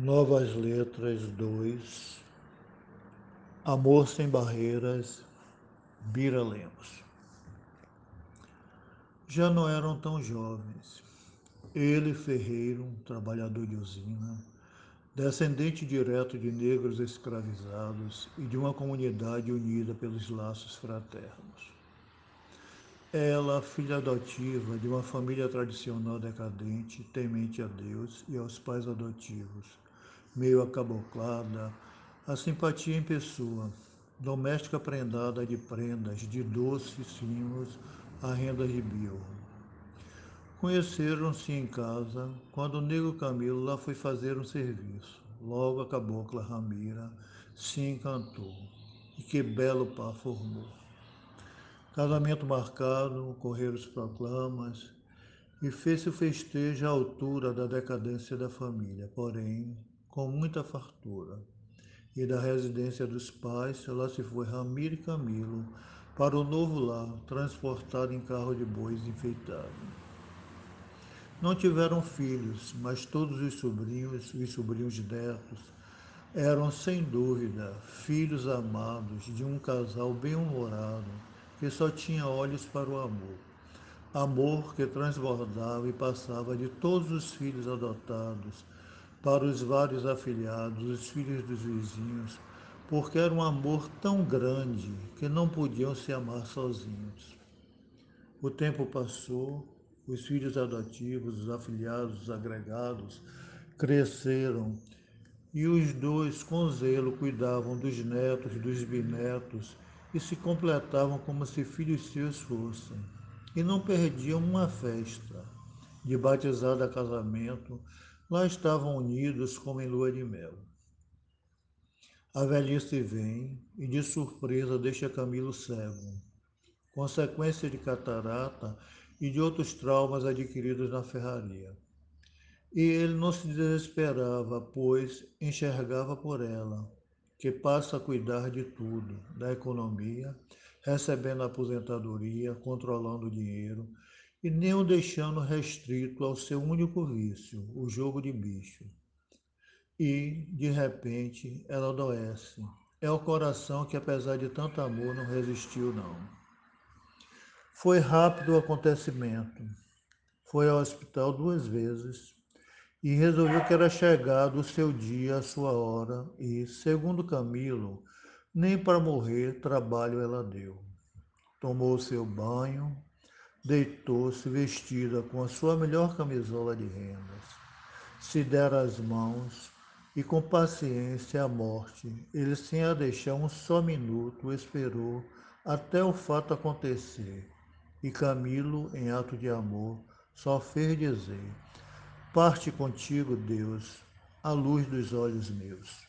Novas Letras 2 Amor Sem Barreiras Bira Lemos Já não eram tão jovens. Ele, ferreiro, trabalhador de usina, descendente direto de negros escravizados e de uma comunidade unida pelos laços fraternos. Ela, filha adotiva de uma família tradicional decadente, temente a Deus e aos pais adotivos, meio acaboclada, a simpatia em pessoa, doméstica prendada de prendas, de doces mimos a rendas de bio. Conheceram-se em casa quando o negro Camilo lá foi fazer um serviço. Logo a cabocla Ramira se encantou. E que belo par formou. Casamento marcado, correram os proclamas, e fez-se o festejo à altura da decadência da família. Porém, com muita fartura. E da residência dos pais, lá se foi Ramiro e Camilo para o novo lar, transportado em carro de bois enfeitado. Não tiveram filhos, mas todos os sobrinhos, os sobrinhos netos, eram sem dúvida filhos amados de um casal bem-humorado que só tinha olhos para o amor. Amor que transbordava e passava de todos os filhos adotados para os vários afilhados, os filhos dos vizinhos, porque era um amor tão grande que não podiam se amar sozinhos. O tempo passou, os filhos adotivos, os afilhados, os agregados, cresceram e os dois, com zelo, cuidavam dos netos, dos bisnetos e se completavam como se filhos seus fossem. E não perdiam uma festa, de batizado a casamento, Lá estavam unidos como em lua de mel. A velhice vem e de surpresa deixa Camilo cego, consequência de catarata e de outros traumas adquiridos na ferraria. E ele não se desesperava, pois enxergava por ela, que passa a cuidar de tudo, da economia, recebendo aposentadoria, controlando o dinheiro, e nem o deixando restrito ao seu único vício, o jogo de bicho. E, de repente, ela adoece. É o coração que, apesar de tanto amor, não resistiu, não. Foi rápido o acontecimento. Foi ao hospital duas vezes e resolveu que era chegado o seu dia, a sua hora, e, segundo Camilo, nem para morrer trabalho ela deu. Tomou seu banho, deitou-se vestida com a sua melhor camisola de rendas. Se dera as mãos e com paciência a morte, ele sem a deixar um só minuto esperou até o fato acontecer. E Camilo, em ato de amor, só fez dizer: Parte contigo, Deus, a luz dos olhos meus.